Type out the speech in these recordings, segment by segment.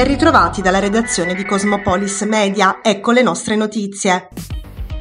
Ben ritrovati dalla redazione di Cosmopolis Media, ecco le nostre notizie.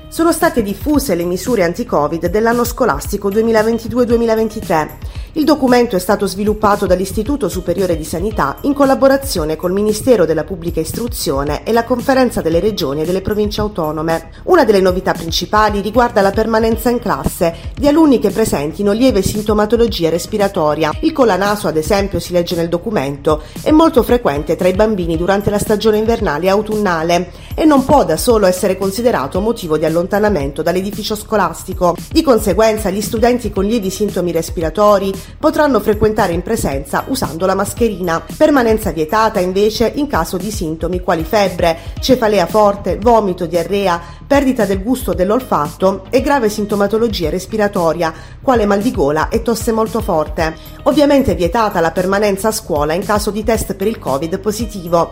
Sono state diffuse le misure anti-Covid dell'anno scolastico 2022-2023 il documento è stato sviluppato dall'Istituto Superiore di Sanità in collaborazione col Ministero della Pubblica Istruzione e la Conferenza delle Regioni e delle Province Autonome. Una delle novità principali riguarda la permanenza in classe di alunni che presentino lieve sintomatologia respiratoria. Il colanaso, ad esempio, si legge nel documento, è molto frequente tra i bambini durante la stagione invernale e autunnale e non può da solo essere considerato motivo di allontanamento dall'edificio scolastico. Di conseguenza, gli studenti con lievi sintomi respiratori potranno frequentare in presenza usando la mascherina. Permanenza vietata invece in caso di sintomi quali febbre, cefalea forte, vomito, diarrea, perdita del gusto dell'olfatto e grave sintomatologia respiratoria, quale mal di gola e tosse molto forte. Ovviamente vietata la permanenza a scuola in caso di test per il Covid positivo.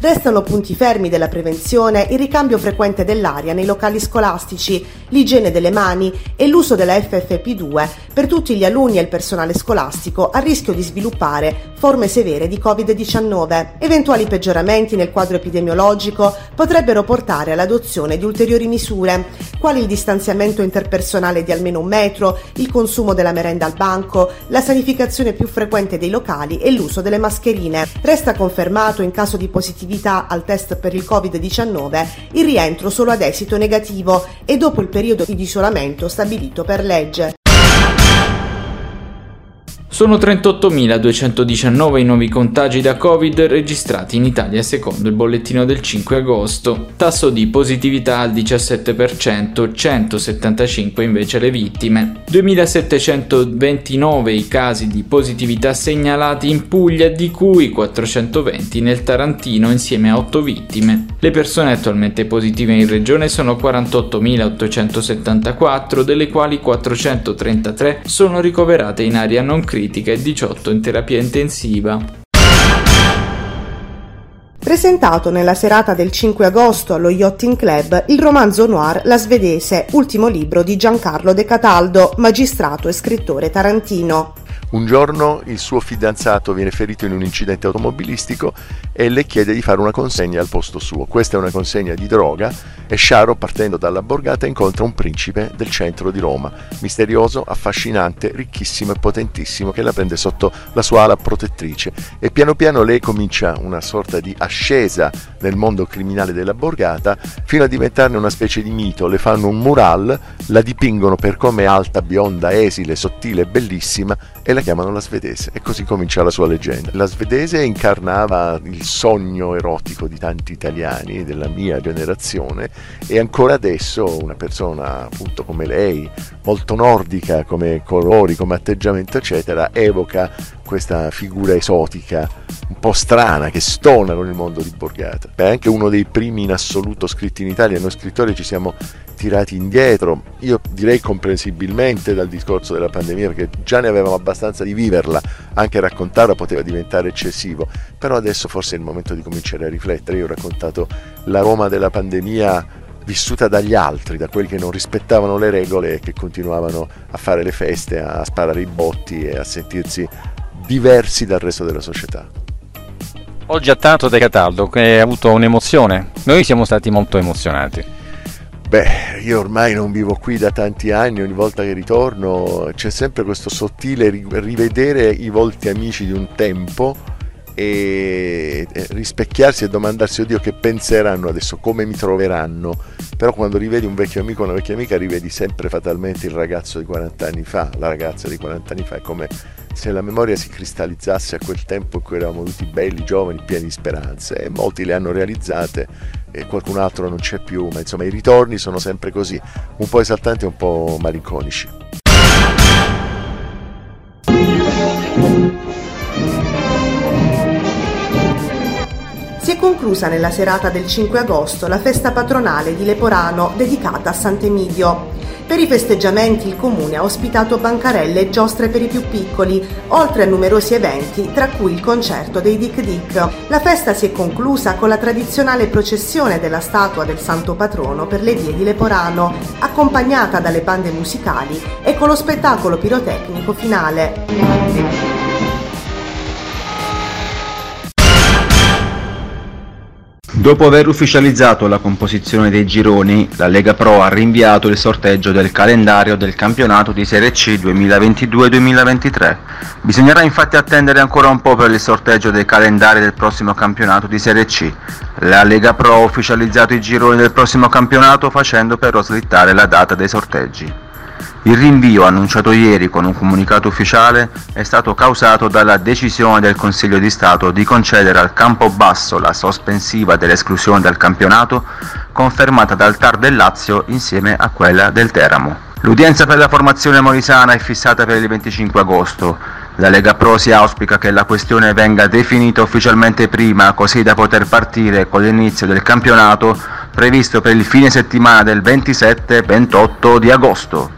Restano punti fermi della prevenzione il ricambio frequente dell'aria nei locali scolastici, l'igiene delle mani e l'uso della FFP2 per tutti gli alunni e il personale scolastico a rischio di sviluppare forme severe di Covid-19. Eventuali peggioramenti nel quadro epidemiologico potrebbero portare all'adozione di ulteriori misure, quali il distanziamento interpersonale di almeno un metro, il consumo della merenda al banco, la sanificazione più frequente dei locali e l'uso delle mascherine. Resta confermato in caso di positività al test per il Covid-19 il rientro solo ad esito negativo e dopo il periodo di isolamento stabilito per legge. Sono 38.219 i nuovi contagi da Covid registrati in Italia secondo il bollettino del 5 agosto. Tasso di positività al 17%, 175 invece le vittime. 2.729 i casi di positività segnalati in Puglia, di cui 420 nel Tarantino insieme a 8 vittime. Le persone attualmente positive in regione sono 48.874, delle quali 433 sono ricoverate in area non critica critica e 18 in terapia intensiva. Presentato nella serata del 5 agosto allo Yachting Club il romanzo noir La svedese, ultimo libro di Giancarlo De Cataldo, magistrato e scrittore tarantino. Un giorno il suo fidanzato viene ferito in un incidente automobilistico e le chiede di fare una consegna al posto suo. Questa è una consegna di droga e Sciaro, partendo dalla borgata, incontra un principe del centro di Roma, misterioso, affascinante, ricchissimo e potentissimo, che la prende sotto la sua ala protettrice e piano piano lei comincia una sorta di ascesa nel mondo criminale della borgata fino a diventarne una specie di mito. Le fanno un mural, la dipingono per come alta, bionda, esile, sottile e bellissima e la chiamano la svedese e così comincia la sua leggenda. La svedese incarnava il sogno erotico di tanti italiani della mia generazione e ancora adesso una persona appunto come lei, molto nordica come colori, come atteggiamento eccetera, evoca questa figura esotica un po' strana che stona con il mondo di Borgata. È anche uno dei primi in assoluto scritti in Italia, noi scrittori ci siamo tirati indietro, io direi comprensibilmente dal discorso della pandemia perché già ne avevamo abbastanza di viverla, anche raccontarla poteva diventare eccessivo, però adesso forse è il momento di cominciare a riflettere, io ho raccontato la Roma della pandemia vissuta dagli altri, da quelli che non rispettavano le regole e che continuavano a fare le feste, a sparare i botti e a sentirsi diversi dal resto della società. Oggi ha tanto De Cataldo che ha avuto un'emozione. Noi siamo stati molto emozionati. Beh, io ormai non vivo qui da tanti anni, ogni volta che ritorno c'è sempre questo sottile rivedere i volti amici di un tempo e rispecchiarsi e domandarsi, oddio, che penseranno adesso, come mi troveranno. Però quando rivedi un vecchio amico o una vecchia amica, rivedi sempre fatalmente il ragazzo di 40 anni fa, la ragazza di 40 anni fa, è come se la memoria si cristallizzasse a quel tempo in cui eravamo tutti belli, giovani, pieni di speranze. E molti le hanno realizzate e qualcun altro non c'è più, ma insomma i ritorni sono sempre così, un po' esaltanti e un po' malinconici. Conclusa nella serata del 5 agosto la festa patronale di Leporano dedicata a Sant'Emidio. Per i festeggiamenti il comune ha ospitato bancarelle e giostre per i più piccoli, oltre a numerosi eventi, tra cui il concerto dei Dick Dick. La festa si è conclusa con la tradizionale processione della statua del santo patrono per le vie di Leporano, accompagnata dalle bande musicali e con lo spettacolo pirotecnico finale. Dopo aver ufficializzato la composizione dei gironi, la Lega Pro ha rinviato il sorteggio del calendario del campionato di Serie C 2022-2023. Bisognerà infatti attendere ancora un po' per il sorteggio dei calendari del prossimo campionato di Serie C. La Lega Pro ha ufficializzato i gironi del prossimo campionato facendo però slittare la data dei sorteggi. Il rinvio annunciato ieri con un comunicato ufficiale è stato causato dalla decisione del Consiglio di Stato di concedere al Campobasso la sospensiva dell'esclusione dal campionato confermata dal TAR del Lazio insieme a quella del Teramo. L'udienza per la formazione morisana è fissata per il 25 agosto. La Lega Pro si auspica che la questione venga definita ufficialmente prima così da poter partire con l'inizio del campionato previsto per il fine settimana del 27-28 di agosto.